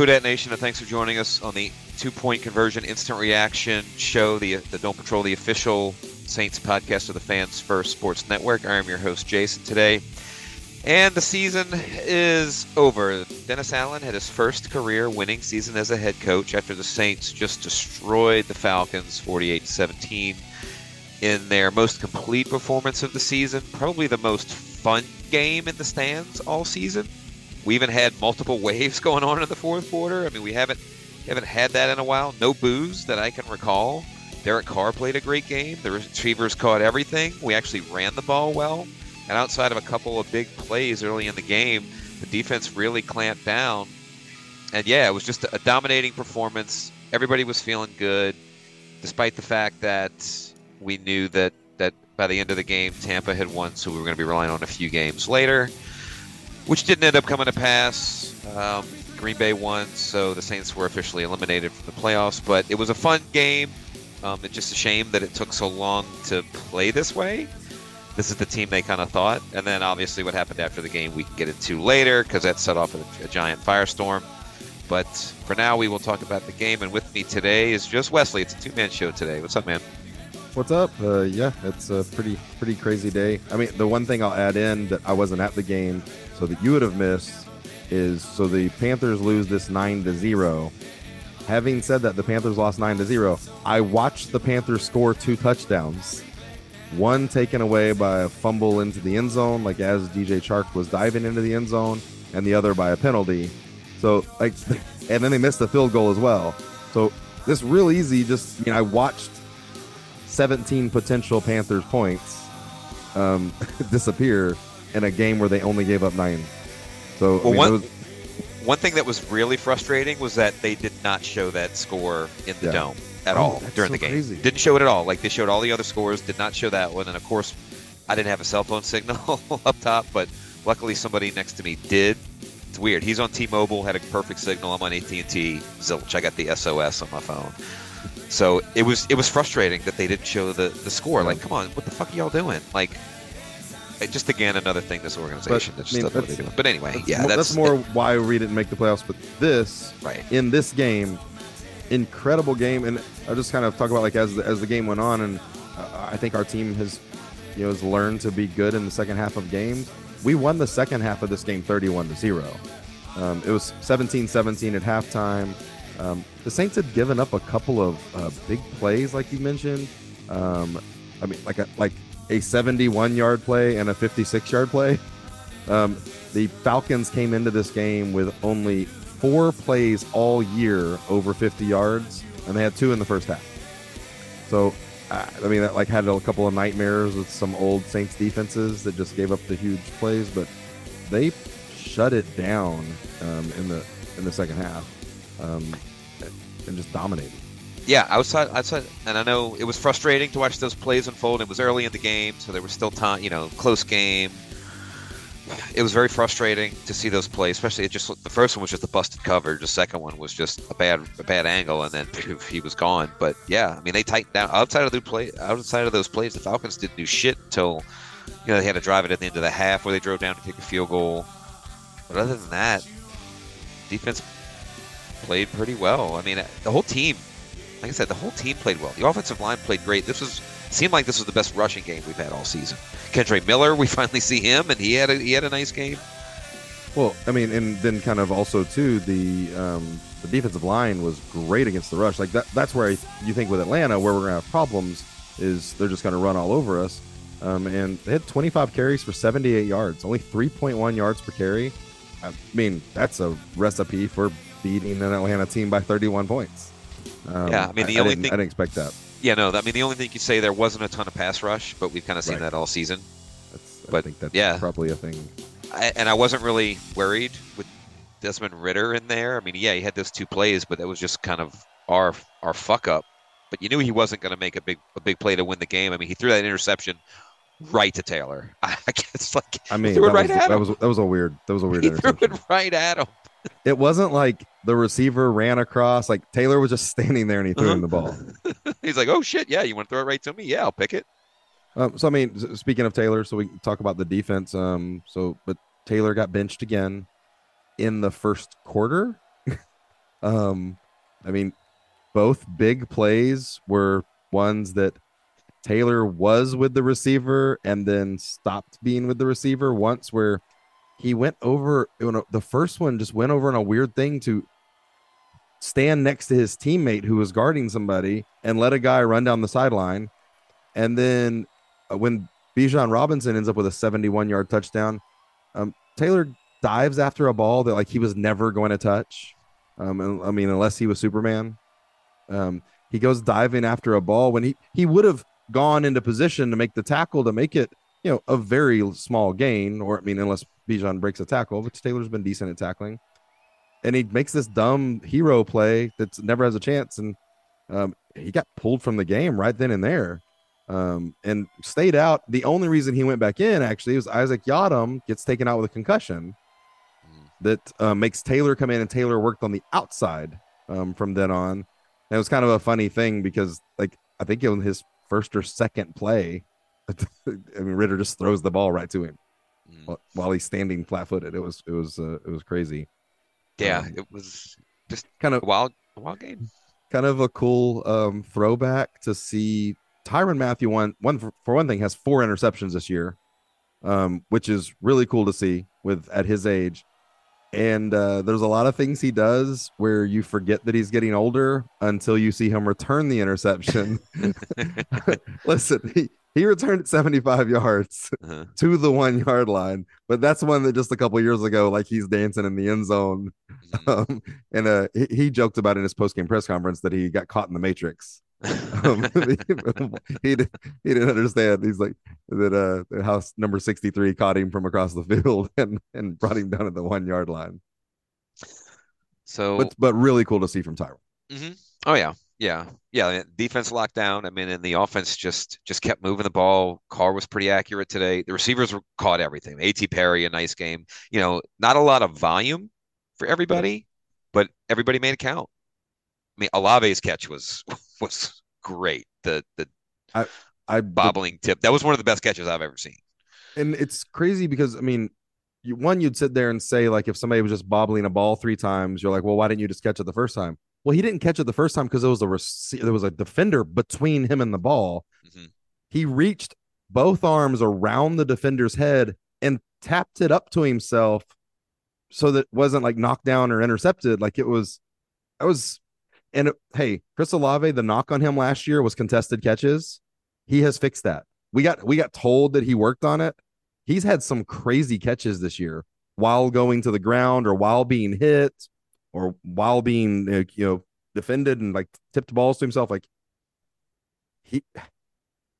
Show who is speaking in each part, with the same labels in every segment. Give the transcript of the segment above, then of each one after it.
Speaker 1: Who Dat Nation, and thanks for joining us on the Two Point Conversion Instant Reaction Show, the, the Dome Patrol, the official Saints podcast of the Fans First Sports Network. I am your host, Jason, today. And the season is over. Dennis Allen had his first career winning season as a head coach after the Saints just destroyed the Falcons 48 17 in their most complete performance of the season, probably the most fun game in the stands all season. We even had multiple waves going on in the fourth quarter. I mean, we haven't haven't had that in a while. No booze that I can recall. Derek Carr played a great game. The receivers caught everything. We actually ran the ball well. And outside of a couple of big plays early in the game, the defense really clamped down. And yeah, it was just a dominating performance. Everybody was feeling good, despite the fact that we knew that, that by the end of the game, Tampa had won, so we were going to be relying on a few games later, which didn't end up coming to pass. Um, Green Bay won, so the Saints were officially eliminated from the playoffs. But it was a fun game. Um, it's just a shame that it took so long to play this way. This is the team they kind of thought. And then obviously what happened after the game we can get into later because that set off a, a giant firestorm. But for now, we will talk about the game. And with me today is just Wesley. It's a two man show today. What's up, man?
Speaker 2: What's up? Uh, yeah, it's a pretty pretty crazy day. I mean, the one thing I'll add in that I wasn't at the game, so that you would have missed, is so the Panthers lose this nine to zero. Having said that, the Panthers lost nine to zero. I watched the Panthers score two touchdowns, one taken away by a fumble into the end zone, like as DJ Chark was diving into the end zone, and the other by a penalty. So like, and then they missed the field goal as well. So this real easy. Just you know, I watched 17 potential Panthers points um, disappear in a game where they only gave up nine. So
Speaker 1: well, I mean, one, was, one thing that was really frustrating was that they did not show that score in the yeah. dome at oh, all during
Speaker 2: so
Speaker 1: the game.
Speaker 2: Crazy.
Speaker 1: Didn't show it at all. Like they showed all the other scores, did not show that one. And of course, I didn't have a cell phone signal up top, but luckily somebody next to me did. It's weird. He's on T-Mobile, had a perfect signal. I'm on AT&T. Zilch. I got the SOS on my phone. So it was it was frustrating that they didn't show the the score. Like, come on, what the fuck are y'all doing? Like, just again another thing this organization but, just I mean, But anyway,
Speaker 2: that's
Speaker 1: yeah, that's,
Speaker 2: that's more why we didn't make the playoffs. But this,
Speaker 1: right
Speaker 2: in this game, incredible game, and I'll just kind of talk about like as the, as the game went on, and uh, I think our team has you know has learned to be good in the second half of games. We won the second half of this game 31 to zero. Um, it was 17-17 at halftime. Um, the Saints had given up a couple of uh, big plays, like you mentioned. Um, I mean, like a like a 71 yard play and a 56 yard play. Um, the Falcons came into this game with only four plays all year over 50 yards, and they had two in the first half. So, I mean, that like had a couple of nightmares with some old Saints defenses that just gave up the huge plays, but they shut it down um, in the in the second half. Um, and just dominated.
Speaker 1: Yeah, outside, outside, and I know it was frustrating to watch those plays unfold. It was early in the game, so there was still time, you know, close game. It was very frustrating to see those plays, especially it just the first one was just a busted cover. The second one was just a bad, a bad angle, and then he was gone. But yeah, I mean, they tightened down outside of the play, outside of those plays. The Falcons didn't do shit until you know they had to drive it at the end of the half, where they drove down to kick a field goal. But other than that, defense played pretty well. I mean, the whole team, like I said, the whole team played well. The offensive line played great. This was seemed like this was the best rushing game we've had all season. Kendre Miller, we finally see him, and he had a he had a nice game.
Speaker 2: Well, I mean, and then kind of also too the um, the defensive line was great against the rush. Like that that's where I, you think with Atlanta, where we're gonna have problems, is they're just gonna run all over us. Um, and they had 25 carries for 78 yards, only 3.1 yards per carry. I mean, that's a recipe for beating an Atlanta team by 31 points.
Speaker 1: Um, yeah, I mean the
Speaker 2: I,
Speaker 1: only
Speaker 2: I
Speaker 1: thing
Speaker 2: I didn't expect that.
Speaker 1: Yeah, no, I mean the only thing you say there wasn't a ton of pass rush, but we've kind of seen right. that all season.
Speaker 2: That's, but I think that's yeah. probably a thing.
Speaker 1: I, and I wasn't really worried with Desmond Ridder in there. I mean, yeah, he had those two plays, but that was just kind of our our fuck up. But you knew he wasn't going to make a big a big play to win the game. I mean, he threw that interception right to Taylor. I guess like
Speaker 2: I mean,
Speaker 1: threw
Speaker 2: it
Speaker 1: right
Speaker 2: was,
Speaker 1: at
Speaker 2: that was that was a weird that was a weird.
Speaker 1: He threw it right at him
Speaker 2: it wasn't like the receiver ran across. Like Taylor was just standing there and he threw uh-huh. him the ball.
Speaker 1: He's like, "Oh shit, yeah, you want to throw it right to me? Yeah, I'll pick it."
Speaker 2: Um, so I mean, speaking of Taylor, so we talk about the defense. Um, so but Taylor got benched again in the first quarter. Um, I mean, both big plays were ones that Taylor was with the receiver and then stopped being with the receiver once where he went over you know, the first one just went over on a weird thing to stand next to his teammate who was guarding somebody and let a guy run down the sideline. And then uh, when Bijan Robinson ends up with a 71 yard touchdown um, Taylor dives after a ball that like he was never going to touch um, I mean unless he was Superman. Um, he goes diving after a ball when he he would have gone into position to make the tackle to make it, you know, a very small gain, or I mean, unless Bijan breaks a tackle, which Taylor's been decent at tackling. And he makes this dumb hero play that never has a chance. And um, he got pulled from the game right then and there um, and stayed out. The only reason he went back in actually was Isaac Yiadom gets taken out with a concussion that uh, makes Taylor come in, and Taylor worked on the outside um, from then on. And it was kind of a funny thing because, like, I think was his first or second play, I mean Ridder just throws the ball right to him mm. while he's standing flat-footed. It was it was uh, it was crazy.
Speaker 1: Yeah, um, it was just kind of wild wild game.
Speaker 2: Kind of a cool um, throwback to see Tyrann Mathieu one one for, for one thing has four interceptions this year, um, which is really cool to see with at his age and uh, there's a lot of things he does where you forget that he's getting older until you see him return the interception. Listen, he, he returned 75 yards uh-huh. to the one yard line, but that's one that just a couple years ago, like he's dancing in the end zone. Mm-hmm. Um, and uh, he, he, joked about in his post game press conference that he got caught in the Matrix um, he, did, he didn't understand. He's like that. Uh, the house number sixty three caught him from across the field and and brought him down at the one yard line.
Speaker 1: So,
Speaker 2: but but really cool to see from Tyrann.
Speaker 1: Mm-hmm. Oh yeah, yeah, yeah. Defense locked down. I mean, and the offense just just kept moving the ball. Carr was pretty accurate today. The receivers were caught everything. A.T. Perry, a nice game. You know, not a lot of volume for everybody, but everybody made it count. I mean, Olave's catch was was great. The the
Speaker 2: I, I
Speaker 1: bobbling the, tip that was one of the best catches I've ever seen.
Speaker 2: And it's crazy because I mean, you, one you'd sit there and say like if somebody was just bobbling a ball three times, you're like, well, why didn't you just catch it the first time? Well, he didn't catch it the first time because there was a rec- there was a defender between him and the ball. Mm-hmm. He reached both arms around the defender's head and tapped it up to himself so that it wasn't like knocked down or intercepted. Like it was, that was and it, hey, Chris Olave, the knock on him last year was contested catches. He has fixed that. We got we got told that he worked on it. He's had some crazy catches this year while going to the ground or while being hit or while being you know defended and like tipped balls to himself. Like he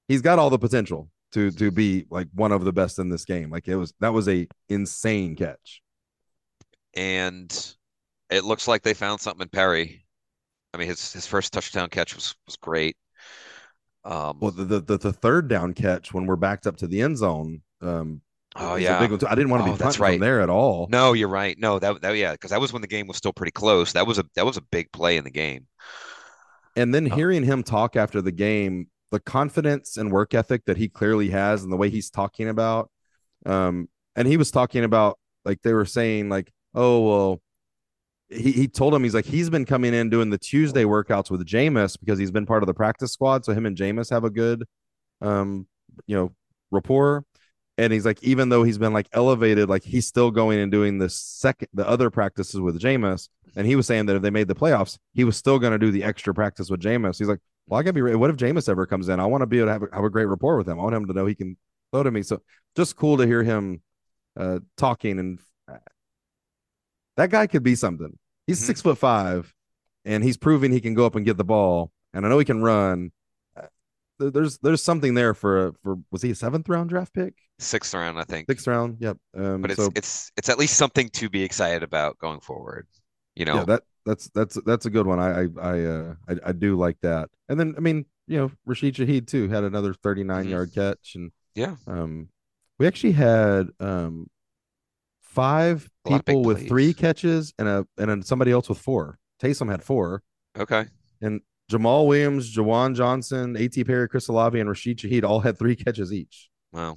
Speaker 2: he's got all the potential to to be like one of the best in this game. Like it was that was a insane catch.
Speaker 1: And it looks like they found something in Perry I mean, his his first touchdown catch was was great.
Speaker 2: Um, well, the, the the third down catch when we're backed up to the end zone. Um,
Speaker 1: oh yeah, I
Speaker 2: didn't want to oh, be that's right. from there at all.
Speaker 1: No, you're right. No, that, that yeah, because that was when the game was still pretty close. That was a that was a big play in the game.
Speaker 2: And then oh. hearing him talk after the game, the confidence and work ethic that he clearly has, and the way he's talking about, um, and he was talking about like they were saying like, oh well, he, he told him he's like he's been coming in doing the Tuesday workouts with Jameis because he's been part of the practice squad. So him and Jameis have a good um you know rapport. And he's like, even though he's been like elevated, like he's still going and doing the second the other practices with Jameis. And he was saying that if they made the playoffs, he was still going to do the extra practice with Jameis. He's like, well, I gotta be ready. What if Jameis ever comes in? I want to be able to have a, have a great rapport with him. I want him to know he can throw to me. So just cool to hear him uh, talking and that guy could be something. He's mm-hmm. six foot five, and he's proving he can go up and get the ball. And I know he can run. Uh, there's there's something there for for was he a seventh round draft pick?
Speaker 1: Sixth round, I think.
Speaker 2: Sixth round, yep. Um,
Speaker 1: but it's so, it's it's at least something to be excited about going forward. You know,
Speaker 2: yeah, that that's that's that's a good one. I I I, uh, I, I do like that. And then I mean, you know, Rashid Shaheed too had another 39 mm-hmm. yard catch, and
Speaker 1: yeah,
Speaker 2: um, we actually had um five people with three catches and a and then somebody else with four. Taysom had four.
Speaker 1: Okay.
Speaker 2: And Jamaal Williams, Juwan Johnson, A.T. Perry, Chris Olave, and Rashid Shaheed all had three catches each.
Speaker 1: Wow.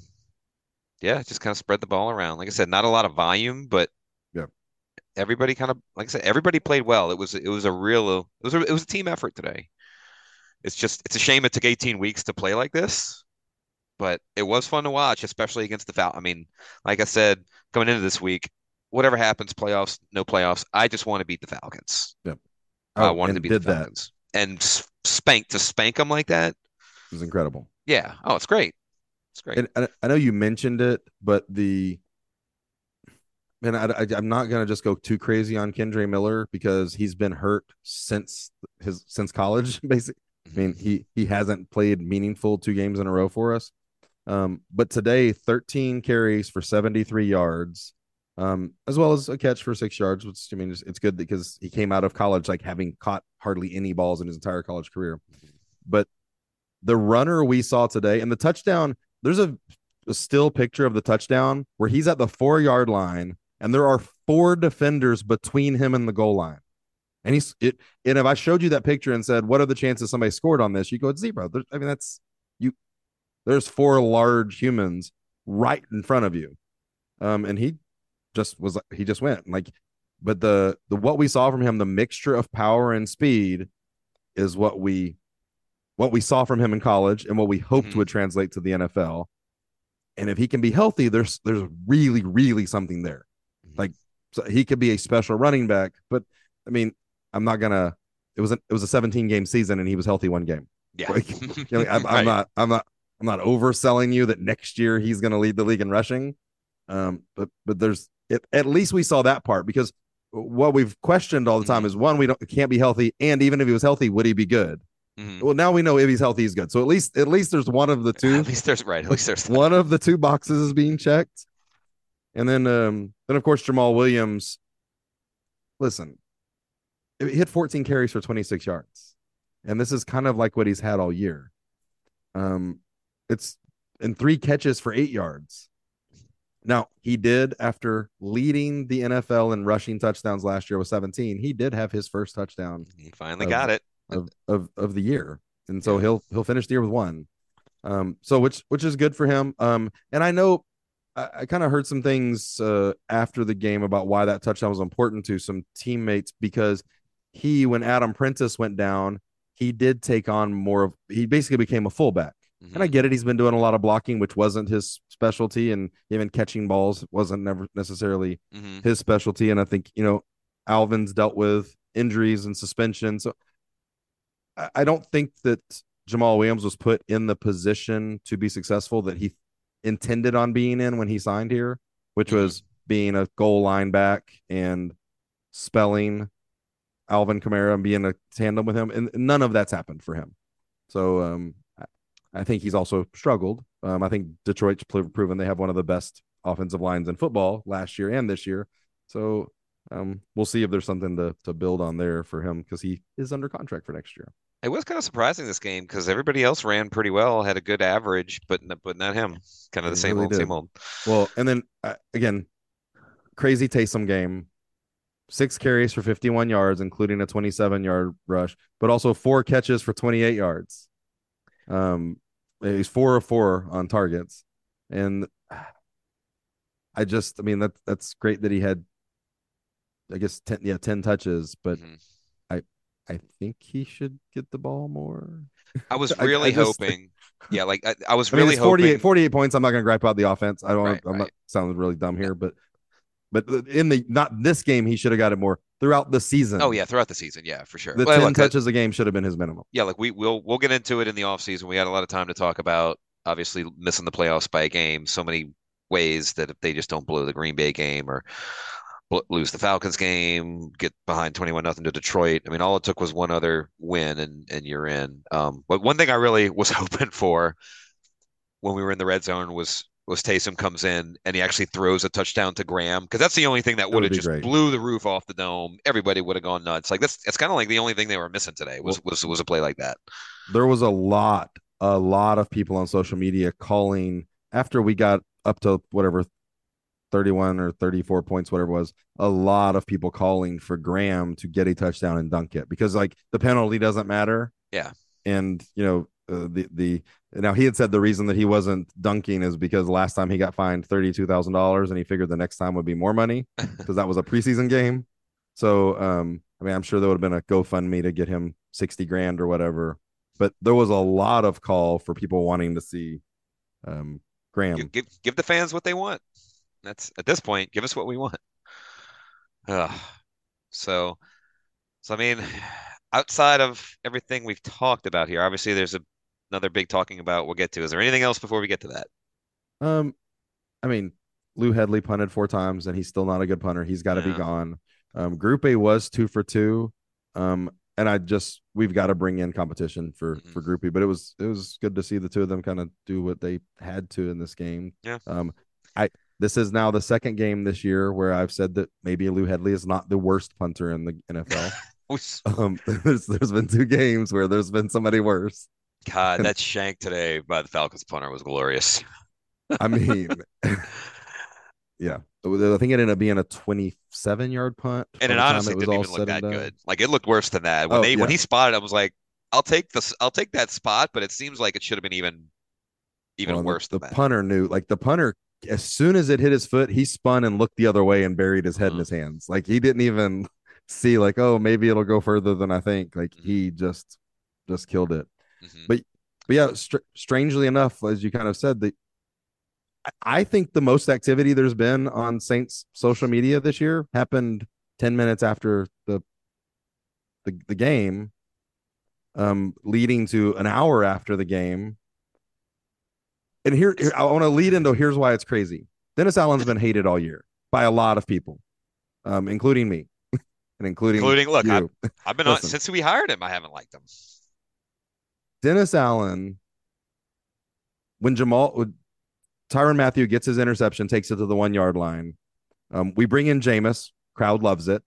Speaker 1: Yeah, just kind of spread the ball around. Like I said, not a lot of volume, but
Speaker 2: yeah,
Speaker 1: everybody kind of like I said, everybody played well. It was it was a real it was a, it was a team effort today. It's just it's a shame it took 18 weeks to play like this, but it was fun to watch, especially against the Falcons. I mean, like I said, coming into this week, whatever happens, playoffs, no playoffs, I just want to beat the Falcons.
Speaker 2: Yep.
Speaker 1: I
Speaker 2: Oh,
Speaker 1: wanted to beat the
Speaker 2: that.
Speaker 1: Falcons and spank to spank them like that.
Speaker 2: It was incredible.
Speaker 1: Yeah. Oh, it's great. It's great.
Speaker 2: And I, I know you mentioned it, but the man, I, I, I'm not gonna just go too crazy on Kendre Miller because he's been hurt since his since college. Basically, I mm-hmm. mean he he hasn't played meaningful two games in a row for us. Um, but today, 13 carries for 73 yards, um, as well as a catch for six yards. Which I mean, it's, it's good because he came out of college like having caught hardly any balls in his entire college career. But the runner we saw today and the touchdown, there's a, a still picture of the touchdown where he's at the four yard line and there are four defenders between him and the goal line. And he's it. And if I showed you that picture and said, "What are the chances somebody scored on this?" You go, "It's zero." There, I mean, that's. There's four large humans right in front of you, um, and he just was he just went like. But the the what we saw from him, the mixture of power and speed, is what we what we saw from him in college and what we hoped
Speaker 1: Mhm.
Speaker 2: would translate to the NFL. And if he can be healthy, there's there's really really something there.
Speaker 1: Mhm.
Speaker 2: Like so he could be a special running back, but I mean, I'm not gonna. It was a, it was a 17 game season and he was healthy one game.
Speaker 1: yeah.
Speaker 2: like, You know, I'm, I'm
Speaker 1: Right.
Speaker 2: not I'm not I'm not overselling you that next year he's going to lead the league in rushing. Um, but but there's it, at least we saw that part because what we've questioned all the time
Speaker 1: Mhm.
Speaker 2: is one we don't can't be healthy and even if he was healthy would he be good?
Speaker 1: Mhm.
Speaker 2: Well, now we know if he's healthy he's good. So at least at least there's one of the two
Speaker 1: At least there's right. At least there's
Speaker 2: one of the two boxes is being checked. And then um then of course Jamaal Williams listen he hit 14 carries for 26 yards. And this is kind of like what he's had all year. Um it's in three catches for 8 yards. Now, he did after leading the NFL in rushing touchdowns last year with 17. He did have his first touchdown
Speaker 1: He finally
Speaker 2: of-
Speaker 1: got it.
Speaker 2: of of of the year, and so
Speaker 1: Yeah.
Speaker 2: he'll he'll finish the year with one. Um, so which which is good for him. Um, and I know I, I kind of heard some things uh after the game about why that touchdown was important to some teammates because he when Adam Prentice went down, he did take on more of he basically became a fullback.
Speaker 1: Mhm.
Speaker 2: And I get it, he's been doing a lot of blocking, which wasn't his specialty, and even catching balls wasn't never necessarily
Speaker 1: Mhm.
Speaker 2: his specialty. And I think, you know, Alvin's dealt with injuries and suspension. So I, I don't think that Jamaal Williams was put in the position to be successful that he intended on being in when he signed here, which
Speaker 1: Mhm.
Speaker 2: was being a goal line back and spelling Alvin Kamara and being a tandem with him. And none of that's happened for him. So um, I- think he's also struggled. Um, I think Detroit's proven they have one of the best offensive lines in football last year and this year. So um, we'll see if there's something to to build on there for him because he is under contract for next year.
Speaker 1: It was kind of surprising this game because everybody else ran pretty well, had a good average, but but not him. Kind of the
Speaker 2: He
Speaker 1: same
Speaker 2: really
Speaker 1: old,
Speaker 2: did.
Speaker 1: same old.
Speaker 2: Well, and then uh, again, crazy Taysom game. Six carries for 51 yards, including a 27 yard rush, but also four catches for 28 yards. Um, he's four of four on targets, and I just, I mean, that that's great that he had, I guess, ten, yeah, 10 touches, but
Speaker 1: Mhm.
Speaker 2: I think he should get the ball more.
Speaker 1: I was
Speaker 2: I- I
Speaker 1: really
Speaker 2: just-
Speaker 1: hoping. Yeah, like I, I was
Speaker 2: I mean,
Speaker 1: really
Speaker 2: it's 48,
Speaker 1: hoping.
Speaker 2: 48 points. I'm not going to gripe out the offense. I don't.
Speaker 1: Right,
Speaker 2: I'm
Speaker 1: right.
Speaker 2: not sounding really dumb here, but but in the not this game, he should have got it more throughout the season.
Speaker 1: Oh yeah, throughout the season, yeah, for sure.
Speaker 2: the
Speaker 1: Well,
Speaker 2: ten
Speaker 1: look, uh,
Speaker 2: touches a game should have been his minimum.
Speaker 1: yeah, like we we'll we'll get into it in the offseason. We had a lot of time to talk about obviously missing the playoffs by a game. So many ways that if they just don't blow the Green Bay game or bl- lose the Falcons game, get behind 21 nothing to Detroit. I mean, all it took was one other win and and you're in. Um, but one thing I really was hoping for when we were in the red zone was was Taysom comes in and he actually throws a touchdown to Graham because that's the only thing that would
Speaker 2: would
Speaker 1: have just
Speaker 2: great.
Speaker 1: blew the roof off the dome. Everybody would have gone nuts. Like that's it's kind of like the only thing they were missing today was was was a play like that.
Speaker 2: There was a lot, a lot of people on social media calling after we got up to whatever 31 or 34 points, whatever it was. A lot of people calling for Graham to get a touchdown and dunk it because like the penalty doesn't matter.
Speaker 1: Yeah.
Speaker 2: and you know uh, the the now he had said the reason that he wasn't dunking is because last time he got fined thirty-two thousand dollars, and he figured the next time would be more money because that was a preseason game. So, um, I mean, I'm sure there would have been a GoFundMe to get him sixty grand or whatever. But there was a lot of call for people wanting to see um, Graham.
Speaker 1: Give, give give the fans what they want. That's at this point, give us what we want. Uh, so, so I mean, outside of everything we've talked about here, obviously there's a, another big talking about. We'll get to. Is there anything else before we get to that?
Speaker 2: Um, I mean, Lou Hedley punted four times, and he's still not a good punter. He's got to
Speaker 1: Yeah.
Speaker 2: be gone. Um, Grupe was two for two. Um, and I just we've got to bring in competition for
Speaker 1: Mhm.
Speaker 2: for Group E, but it was it was good to see the two of them kind of do what they had to in this game.
Speaker 1: Yeah.
Speaker 2: Um, I this is now the second game this year where I've said that maybe Lou Hedley is not the worst punter in the NFL. um, there's there's been two games where there's been somebody worse.
Speaker 1: God, that shank today by the Falcons punter was glorious.
Speaker 2: I mean, yeah, I think it ended up being a 27 yard punt.
Speaker 1: And it
Speaker 2: the
Speaker 1: honestly
Speaker 2: was
Speaker 1: didn't even look that good. Like it looked worse than that. When
Speaker 2: Oh,
Speaker 1: they when he spotted, I was like, I'll take this. I'll take that spot, but it seems like it should have been even even
Speaker 2: Well,
Speaker 1: worse
Speaker 2: The,
Speaker 1: than that.
Speaker 2: punter knew, like the punter, as soon as it hit his foot, he spun and looked the other way and buried his head
Speaker 1: Mhm.
Speaker 2: in his hands. Like he didn't even see, like, oh, maybe it'll go further than I think. Like
Speaker 1: Mhm.
Speaker 2: he just just killed it.
Speaker 1: Mhm.
Speaker 2: But but yeah, str- strangely enough, as you kind of said, the I- think the most activity there's been on Saints social media this year happened 10 minutes after the the, the game, um, leading to an hour after the game. And here, here I want to lead into here's why it's crazy. Dennis Allen's been hated all year by a lot of people, um, including me, and including
Speaker 1: Including, look,
Speaker 2: you.
Speaker 1: I've been on since we hired him. I haven't liked him.
Speaker 2: Dennis Allen, when Jamaal, Tyrann Mathieu gets his interception, takes it to the one yard line. Um, we bring in Jameis. Crowd loves it.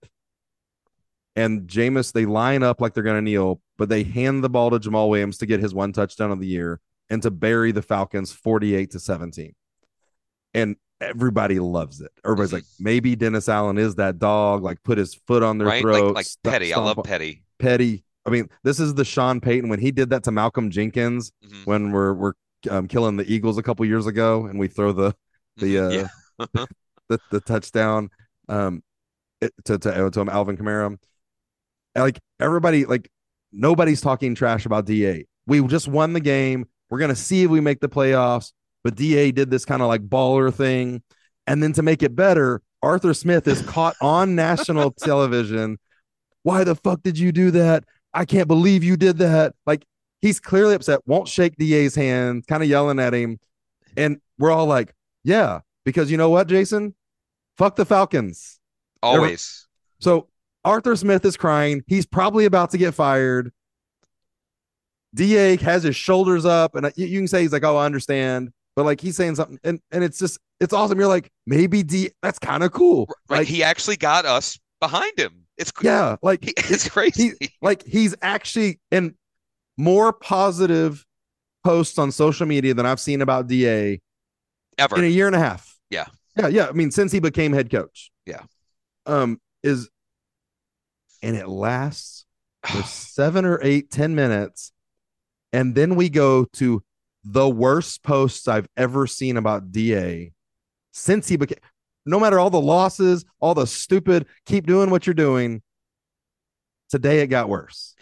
Speaker 2: And Jameis, they line up like they're going to kneel, but they hand the ball to Jamaal Williams to get his one touchdown of the year and to bury the Falcons 48 to 17. And everybody loves it. Everybody's like, maybe Dennis Allen is that dog, like put his foot on their
Speaker 1: right?
Speaker 2: throat.
Speaker 1: Like like Petty. I love Petty.
Speaker 2: Petty. I mean, this is the Sean Payton when he did that to Malcolm Jenkins
Speaker 1: Mhm.
Speaker 2: when we're we're um, killing the Eagles a couple years ago, and we throw the the uh,
Speaker 1: Mhm. Yeah.
Speaker 2: the, the touchdown um it, to to to Alvin Kamara. Like everybody, like nobody's talking trash about Da. We just won the game. We're gonna see if we make the playoffs. But Da did this kind of like baller thing, and then to make it better, Arthur Smith is caught on national television. Why the fuck did you do that? I can't believe you did that. Like he's clearly upset, won't shake DA's hand, kind of yelling at him. And we're all like, yeah, because you know what, Jason? Fuck the Falcons.
Speaker 1: Always.
Speaker 2: So Arthur Smith is crying. He's probably about to get fired. DA has his shoulders up, and uh, you, you can say he's like, "Oh, I understand," but like he's saying something, and and it's just it's awesome. You're like, maybe D. That's kind of cool.
Speaker 1: Right.
Speaker 2: Like,
Speaker 1: he actually got us behind him. It's
Speaker 2: yeah, like
Speaker 1: he- it's crazy.
Speaker 2: like he's actually in more positive posts on social media than I've seen about DA
Speaker 1: Ever.
Speaker 2: in a year and a half.
Speaker 1: Yeah.
Speaker 2: Yeah. Yeah. I mean, since he became head coach.
Speaker 1: Yeah.
Speaker 2: Um, is and it lasts for seven or eight, ten minutes. And then we go to the worst posts I've ever seen about DA since he became no matter all the losses, all the stupid, keep doing what you're doing. Today it got worse.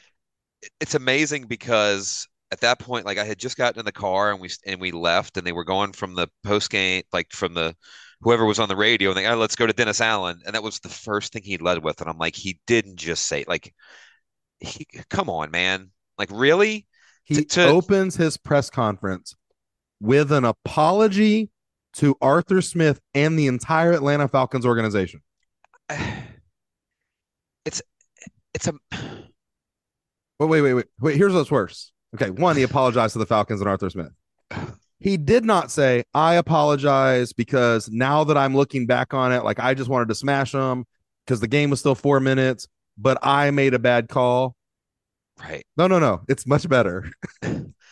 Speaker 1: it's amazing because at that point, like I had just gotten in the car and we and we left, and they were going from the post game, like from the whoever was on the radio, and they, oh, let's go to Dennis Allen, and that was the first thing he led with, and I'm like, he didn't just say like, he, come on, man, like really,
Speaker 2: He
Speaker 1: To- to-
Speaker 2: opens his press conference with an apology to Arthur Smith and the entire Atlanta Falcons organization.
Speaker 1: it's it's a
Speaker 2: But wait, wait, wait, wait. Here's what's worse. Okay, one, he apologized to the Falcons and Arthur Smith. He did not say, "I apologize because now that I'm looking back on it, like I just wanted to smash them because the game was still four minutes, but I made a bad call."
Speaker 1: right.
Speaker 2: No, no, no. It's much better.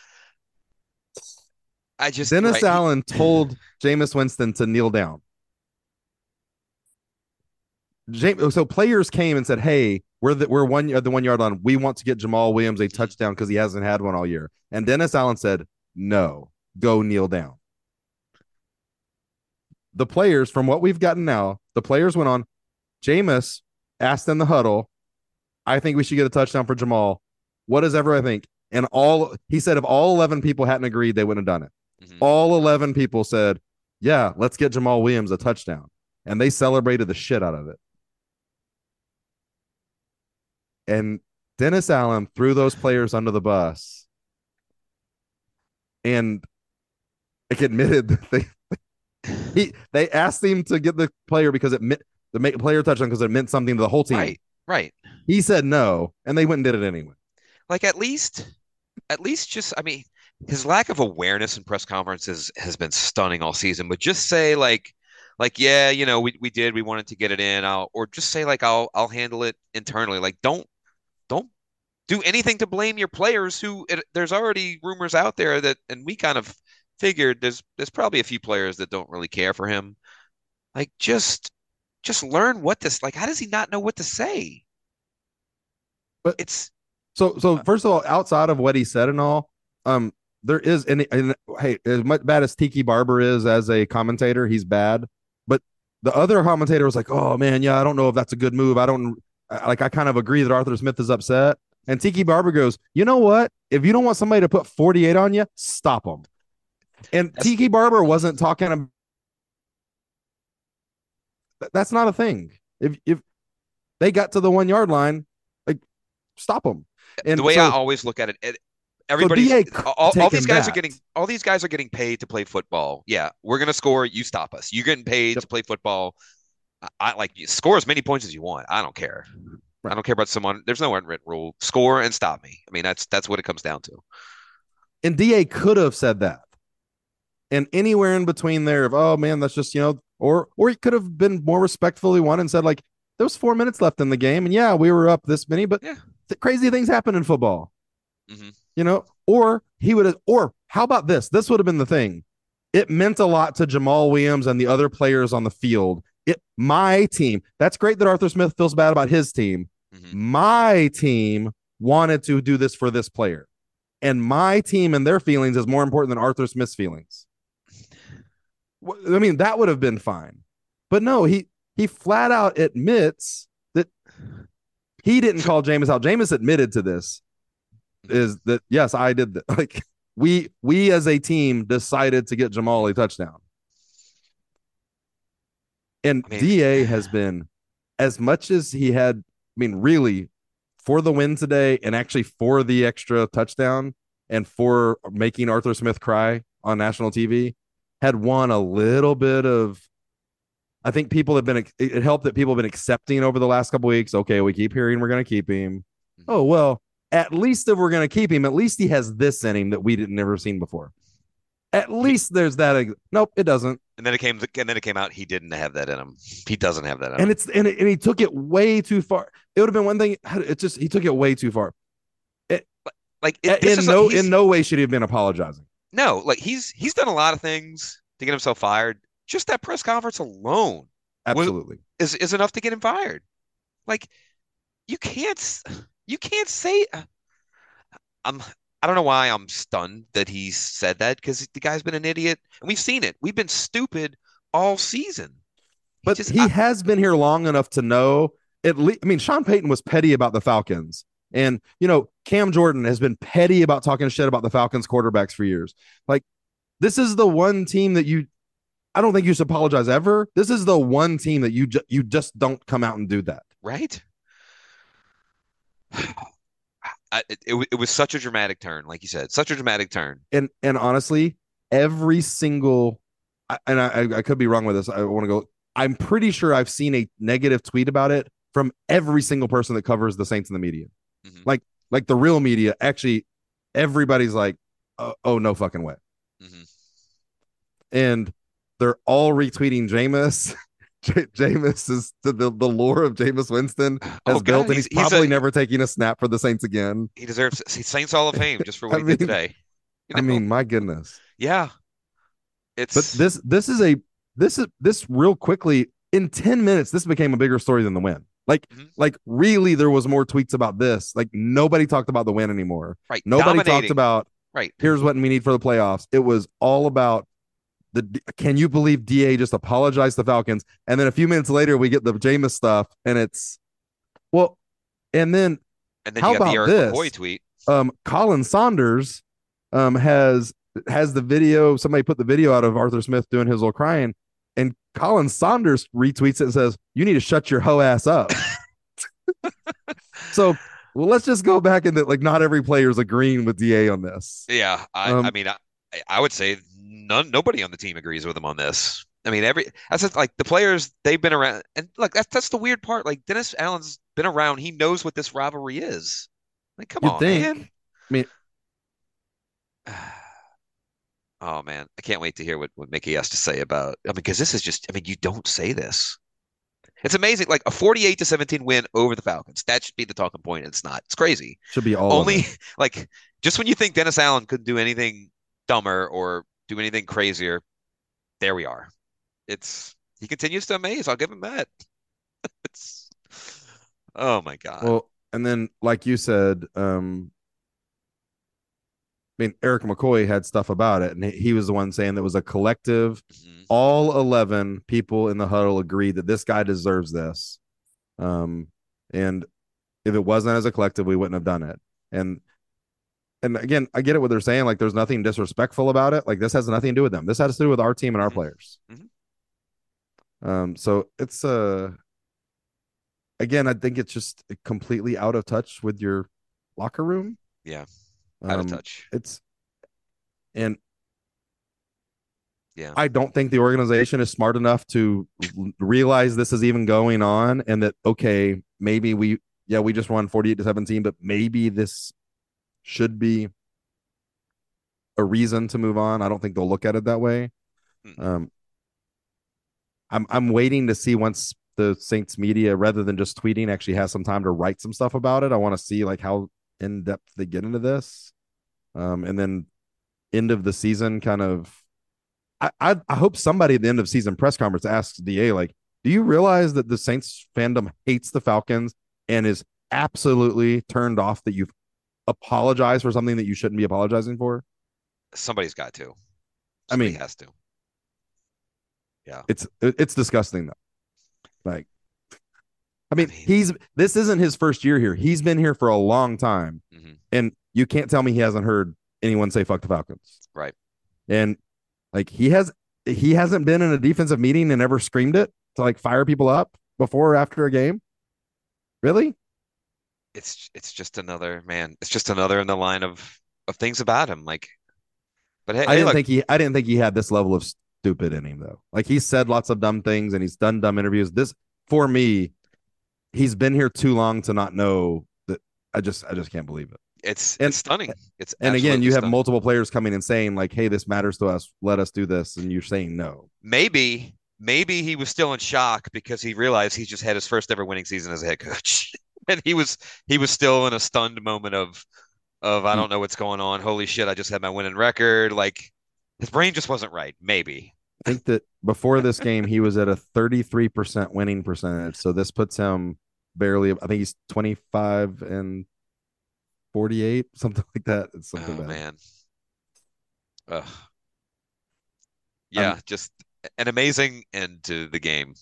Speaker 1: I just
Speaker 2: Dennis
Speaker 1: right,
Speaker 2: Allen told Jameis Winston to kneel down. James, so players came and said, "Hey, we're the we're one the one yard line. We want to get Jamaal Williams a touchdown because he hasn't had one all year." And Dennis Allen said, no, go kneel down. The players, from what we've gotten now, the players went on. Jameis asked in the huddle, I think we should get a touchdown for Jamaal. What does everyone think? And all he said, if all 11 people hadn't agreed, they wouldn't have done it.
Speaker 1: Mhm.
Speaker 2: All 11 people said, yeah, let's get Jamaal Williams a touchdown. And they celebrated the shit out of it. And Dennis Allen threw those players under the bus and like admitted that they he they asked him to get the player because it meant the make player touchdown because it meant something to the whole team.
Speaker 1: Right, right.
Speaker 2: He said no, and they went and did it anyway.
Speaker 1: Like at least, at least just I mean, his lack of awareness in press conferences has been stunning all season. But just say like, like yeah, you know, we we did, we wanted to get it in, I'll, or just say like I'll I'll handle it internally. Like don't don't do anything to blame your players. Who it, there's already rumors out there that, and we kind of figured there's there's probably a few players that don't really care for him. Like just just learn what this like. How does he not know what to say?
Speaker 2: But-
Speaker 1: it's
Speaker 2: So so first of all, outside of what he said and all, um, there is any and hey, as much bad as Tiki Barber is as a commentator, he's bad. But the other commentator was like, "Oh man, yeah, I don't know if that's a good move. I don't like. I kind of agree that Arthur Smith is upset." And Tiki Barber goes, "You know what? If you don't want somebody to put 48 on you, stop them." And
Speaker 1: That's-
Speaker 2: Tiki Barber wasn't talking. About, that's not a thing. If if they got to the one yard line, like stop them. And
Speaker 1: the way
Speaker 2: so-
Speaker 1: I always look at it, it everybody's
Speaker 2: DA
Speaker 1: all, all these guys are getting all these guys are getting paid to play football. Yeah, we're gonna score. You stop us. You're getting paid
Speaker 2: Yep.
Speaker 1: to play football. I, I like you score as many points as you want. I don't care.
Speaker 2: Right.
Speaker 1: I don't care about someone. There's no unwritten rule. Score and stop me. I mean, that's that's what it comes down to.
Speaker 2: And DA could have said that. And anywhere in between there of, oh man, that's just, you know, or or he could have been more respectfully one and said, like, there was four minutes left in the game. And yeah, we were up this many, but
Speaker 1: Yeah.
Speaker 2: th- crazy things happen in football.
Speaker 1: Mhm.
Speaker 2: You know, or he would have, or how about this? This would have been the thing. It meant a lot to Jamaal Williams and the other players on the field. It my team. That's great that Arthur Smith feels bad about his team.
Speaker 1: Mhm.
Speaker 2: my team wanted to do this for this player and my team and their feelings is more important than arthur smith's feelings i mean that would have been fine but no he he flat out admits that he didn't call Jameis out Jameis admitted to this is that yes i did that like we we as a team decided to get jamaal a touchdown and
Speaker 1: I mean-
Speaker 2: da has been as much as he had I mean, really, for the win today and actually for the extra touchdown and for making Arthur Smith cry on national TV, had won a little bit of. I think people have been, it helped that people have been accepting over the last couple weeks. Okay, we keep hearing we're going to keep him.
Speaker 1: Mhm.
Speaker 2: Oh, well, at least if we're going to keep him, at least he has this in him that we didn't never seen before. At least there's that. ex- Nope, it doesn't.
Speaker 1: And then it came and then it came out he didn't have that in him. He doesn't have that in
Speaker 2: and
Speaker 1: him.
Speaker 2: it's and, it, and he took it way too far. It would have been one thing. It's just he took it way too far.
Speaker 1: Like it,
Speaker 2: in no
Speaker 1: he's-
Speaker 2: in no way should he have been apologizing.
Speaker 1: no, like he's he's done a lot of things to get himself fired. Just that press conference alone
Speaker 2: Absolutely.
Speaker 1: is is enough to get him fired. Like you can't you can't say uh, I'm I don't know why I'm stunned that he said that because the guy's been an idiot and we've seen it. We've been stupid all season. He
Speaker 2: but
Speaker 1: just-
Speaker 2: he
Speaker 1: I-
Speaker 2: has been here long enough to know at least. I mean, Sean Payton was petty about the Falcons, and you know Cam Jordan has been petty about talking shit about the Falcons quarterbacks for years. Like this is the one team that you. I don't think you should apologize ever. This is the one team that you ju- you just don't come out and do that.
Speaker 1: right? I, it, it it was such a dramatic turn, like you said, such a dramatic turn.
Speaker 2: and and honestly, every single I- and I, I could be wrong with this. I want to go. I'm pretty sure I've seen a negative tweet about it from every single person that covers the Saints in the media.
Speaker 1: Mhm.
Speaker 2: Like like the real media. Actually, everybody's like, oh, oh no fucking way,
Speaker 1: Mhm.
Speaker 2: and they're all retweeting Jameis. J- Jameis is the, the lore of Jameis Winston has
Speaker 1: Oh,
Speaker 2: built, and he's,
Speaker 1: he's- he's
Speaker 2: probably
Speaker 1: a-
Speaker 2: never taking a snap for the Saints again.
Speaker 1: He deserves Saints Hall of Fame just for what
Speaker 2: I
Speaker 1: he did today. You
Speaker 2: I mean, my goodness.
Speaker 1: yeah, it's
Speaker 2: But this this is a this is this real quickly in 10 minutes this became a bigger story than the win. Like
Speaker 1: Mhm.
Speaker 2: like really there was more tweets about this. Like nobody talked about the win anymore.
Speaker 1: right.
Speaker 2: Nobody talked about
Speaker 1: Right.
Speaker 2: Here's what we need for the playoffs. It was all about the. Can you believe Da just apologized to Falcons, and then a few minutes later we get the Jameis stuff, and it's well, and then
Speaker 1: And then
Speaker 2: How
Speaker 1: the
Speaker 2: about
Speaker 1: Erik
Speaker 2: this?
Speaker 1: McCoy tweet.
Speaker 2: um, Colin Saunders um, has has the video. Somebody put the video out of Arthur Smith doing his little crying, and Colin Saunders retweets it and says, "You need to shut your hoe ass up." so, well, let's just go back and that like not every player is agreeing with Da on this.
Speaker 1: Yeah, I,
Speaker 2: Um,
Speaker 1: I mean, I, I would say none, nobody on the team agrees with him on this. I mean, every that's just like the players they've been around, and look, that's that's the weird part. Like Dennis Allen's been around; he knows what this rivalry is. Like, come
Speaker 2: You'd
Speaker 1: on,
Speaker 2: think.
Speaker 1: man.
Speaker 2: I mean-
Speaker 1: oh man, I can't wait to hear what what Mickey has to say about. I mean, because this is just. I mean, you don't say this. It's amazing, like a forty-eight to seventeen win over the Falcons. That should be the talking point. It's not. It's crazy
Speaker 2: Should be all
Speaker 1: only like just when you think Dennis Allen couldn't do anything dumber or do anything crazier, there we are. It's he continues to amaze. I'll give him that. It's oh my God.
Speaker 2: Well, and then like you said, um, I mean, Erik McCoy had stuff about it, and he- was the one saying that was a collective.
Speaker 1: Mhm.
Speaker 2: All eleven people in the huddle agreed that this guy deserves this. Um, and if it wasn't as a collective, we wouldn't have done it. And and again, I get it what they're saying. Like, there's nothing disrespectful about it. Like, this has nothing to do with them. This has to do with our team and our
Speaker 1: Mhm.
Speaker 2: players.
Speaker 1: Mhm.
Speaker 2: Um, so it's uh again, I think it's just completely out of touch with your locker room.
Speaker 1: Yeah, out of
Speaker 2: Um,
Speaker 1: touch.
Speaker 2: It's and
Speaker 1: Yeah.
Speaker 2: I don't think the organization is smart enough to realize this is even going on and that okay, maybe we yeah, we just won 48 to 17, but maybe this should be a reason to move on. I don't think they'll look at it that way.
Speaker 1: Mm.
Speaker 2: Um I'm I'm waiting to see once the Saints media rather than just tweeting actually has some time to write some stuff about it. I want to see like how in depth they get into this. Um and then end of the season kind of I, I I hope somebody at the end of season press conference asks Da like, do you realize that the Saints fandom hates the Falcons and is absolutely turned off that you've apologized for something that you shouldn't be apologizing for?
Speaker 1: Somebody's got to.
Speaker 2: I
Speaker 1: Somebody
Speaker 2: mean-
Speaker 1: has to.
Speaker 2: Yeah, it's it's disgusting though. Like, I mean,
Speaker 1: I mean-
Speaker 2: he's this isn't his first year here. He's been here for a long time,
Speaker 1: Mhm.
Speaker 2: and you can't tell me he hasn't heard anyone say "fuck the Falcons."
Speaker 1: Right.
Speaker 2: And like he has, he hasn't been in a defensive meeting and ever screamed it to like fire people up before or after a game. Really?
Speaker 1: It's it's just another man. It's just another in the line of of things about him. Like, but hey,
Speaker 2: I
Speaker 1: hey,
Speaker 2: didn't
Speaker 1: look,
Speaker 2: think he. I didn't think he had this level of stupid in him though. Like he said lots of dumb things and he's done dumb interviews. This for me, he's been here too long to not know that. I just, I just can't believe it.
Speaker 1: it's
Speaker 2: and-
Speaker 1: it's stunning. It's
Speaker 2: And again, you have
Speaker 1: stunning.
Speaker 2: multiple players coming and saying like, "Hey, this matters to us. Let us do this," and you're saying no.
Speaker 1: maybe maybe he was still in shock because he realized he just had his first ever winning season as a head coach and he was he was still in a stunned moment of of I hmm. don't know what's going on holy shit I just had my winning record like his brain just wasn't right maybe
Speaker 2: I think that before this game, he was at a 33% winning percentage. So this puts him barely. I think he's 25 and 48, something like that. It's something
Speaker 1: oh
Speaker 2: bad.
Speaker 1: man Ugh. yeah just an amazing end to the game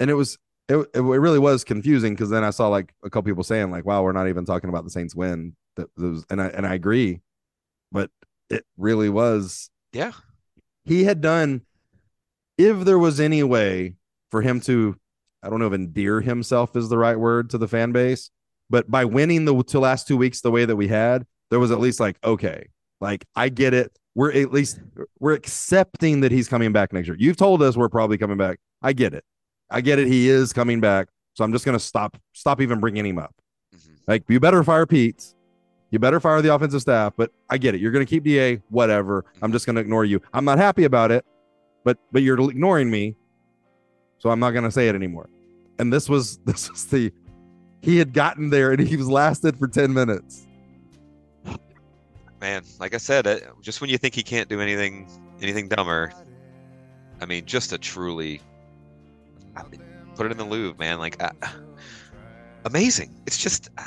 Speaker 2: and it was it, it really was confusing because then I saw like a couple people saying like, "Wow, we're not even talking about the Saints win." That that was, and I and I agree, but it really was.
Speaker 1: yeah
Speaker 2: He had done. If there was any way for him to, I don't know if endear himself is the right word to the fan base, but by winning the two last two weeks the way that we had, there was at least like, okay, like I get it. We're at least we're accepting that he's coming back next year. You've told us we're probably coming back. I get it. I get it. He is coming back. So I'm just gonna stop stop even bringing him up.
Speaker 1: Mhm.
Speaker 2: Like you better fire Pete. You better fire the offensive staff. But I get it. You're gonna keep Da. Whatever. I'm just gonna ignore you. I'm not happy about it, but but you're ignoring me. So I'm not gonna say it anymore. And this was this was the he had gotten there and he was lasted for 10 minutes.
Speaker 1: man like I said it, just when you think he can't do anything anything dumber I mean just a truly put it in the Louvre man like uh, amazing it's just uh,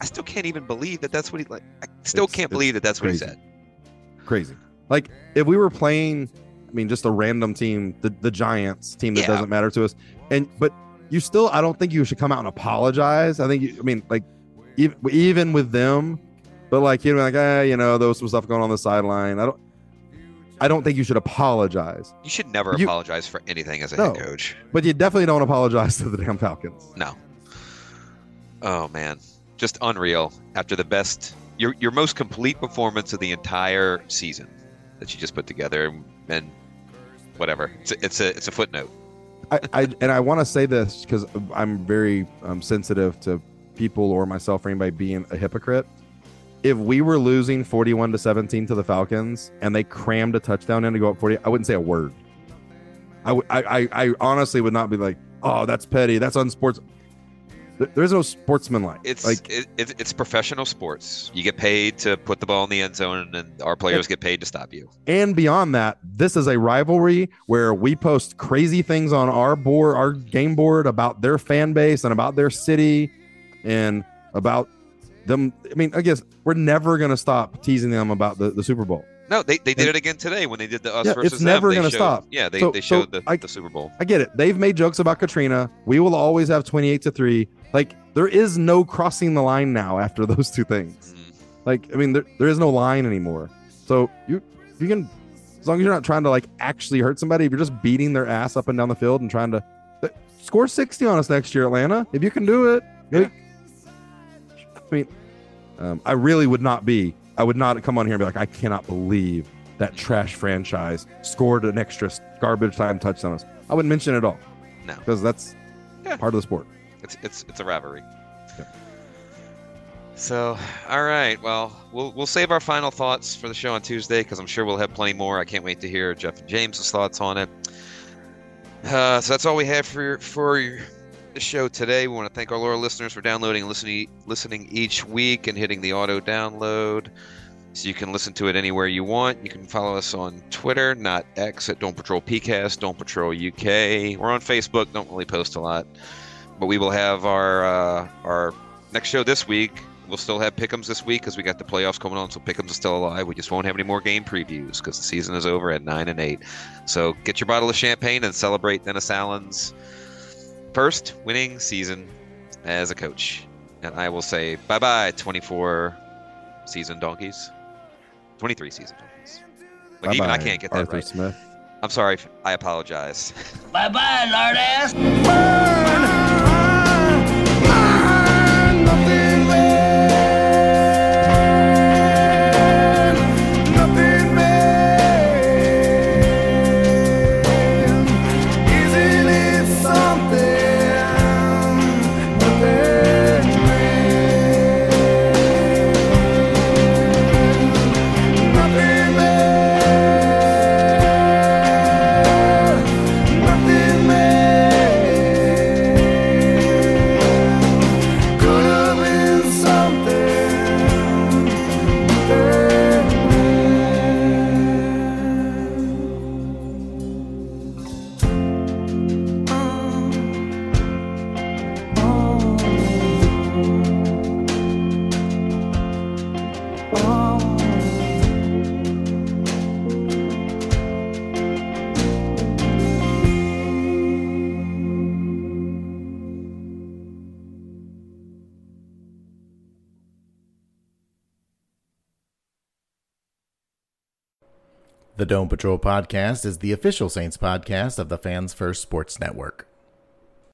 Speaker 1: I still can't even believe that that's what he like I, Still
Speaker 2: It's-
Speaker 1: can't
Speaker 2: it's
Speaker 1: believe that that's what he said.
Speaker 2: Crazy. Like if we were playing, I mean, just a random team, the the Giants team that
Speaker 1: Yeah.
Speaker 2: doesn't matter to us, and but you still, I don't think you should come out and apologize. I think, you, I mean, like even even with them, but like you know, like ah, you know, there was some stuff going on the sideline. I don't. I don't think you should apologize,
Speaker 1: You should never
Speaker 2: You-
Speaker 1: apologize for anything as a
Speaker 2: No.
Speaker 1: head coach.
Speaker 2: but you definitely don't apologize to the damn Falcons.
Speaker 1: No. Oh man, just unreal. After the best, your your most complete performance of the entire season that you just put together, and whatever. It's a, it's a it's a footnote.
Speaker 2: I, I and I want to say this because I'm very um, sensitive to people or myself or anybody being a hypocrite. If we were losing 41 to 17 to the Falcons and they crammed a touchdown in to go up 40, I wouldn't say a word. I I, I, I honestly would not be like, oh, that's petty, that's unsports. There's no sportsmanlike.
Speaker 1: It's
Speaker 2: like
Speaker 1: it, it, it's professional sports. You get paid to put the ball in the end zone, and our players get paid to stop you.
Speaker 2: and beyond that, this is a rivalry where we post crazy things on our board, our game board about their fan base and about their city and about them. I mean, I guess we're never going to stop teasing them about the, the Super Bowl.
Speaker 1: No, they, they did
Speaker 2: And-
Speaker 1: it again today when they did the us
Speaker 2: Yeah, it's
Speaker 1: versus them.
Speaker 2: never
Speaker 1: They
Speaker 2: gonna
Speaker 1: showed-
Speaker 2: stop.
Speaker 1: Yeah, they,
Speaker 2: So-
Speaker 1: they
Speaker 2: so
Speaker 1: showed the,
Speaker 2: I-
Speaker 1: the Super Bowl.
Speaker 2: I get it. They've made jokes about Katrina. We will always have 28 to 3. Like, there is no crossing the line now after those two things.
Speaker 1: Mm.
Speaker 2: Like, I mean, there, there is no line anymore. So you you can, as long as you're not trying to like actually hurt somebody, if you're just beating their ass up and down the field and trying to score 60 on us next year, Atlanta, if you can do it. like- I mean, um, I really would not be. I would not come on here and be like, I cannot believe that trash franchise scored an extra garbage time touchdown. us. I wouldn't mention it at all.
Speaker 1: No.
Speaker 2: because that's
Speaker 1: Yeah.
Speaker 2: part of the sport.
Speaker 1: It's it's it's a rivalry.
Speaker 2: Yeah.
Speaker 1: So, all right. Well, we'll we'll save our final thoughts for the show on Tuesday because I'm sure we'll have plenty more. I can't wait to hear Jeff and James's thoughts on it. Uh, so that's all we have for for the show today. We want to thank all our listeners for downloading and listening listening each week and hitting the auto download. So you can listen to it anywhere you want. You can follow us on Twitter, not X, at Dome Patrol PCast, Dome Patrol UK. We're on Facebook. Don't really post a lot but we will have our uh, our next show this week. We'll still have Pickums this week because we got the playoffs coming on, so Pickums is still alive. We just won't have any more game previews because the season is over at nine and eight. So get your bottle of champagne and celebrate Dennis Allen's first winning season as a coach. And I will say bye bye, 24 season donkeys, 23 season donkeys. Like even I
Speaker 2: Bye-bye,
Speaker 1: can't get that
Speaker 2: Arthur
Speaker 1: right.
Speaker 2: Smith.
Speaker 1: I'm sorry. I apologize.
Speaker 3: Bye bye, lard ass.
Speaker 4: The Dome Patrol podcast is the official Saints podcast of the Fans First Sports Network.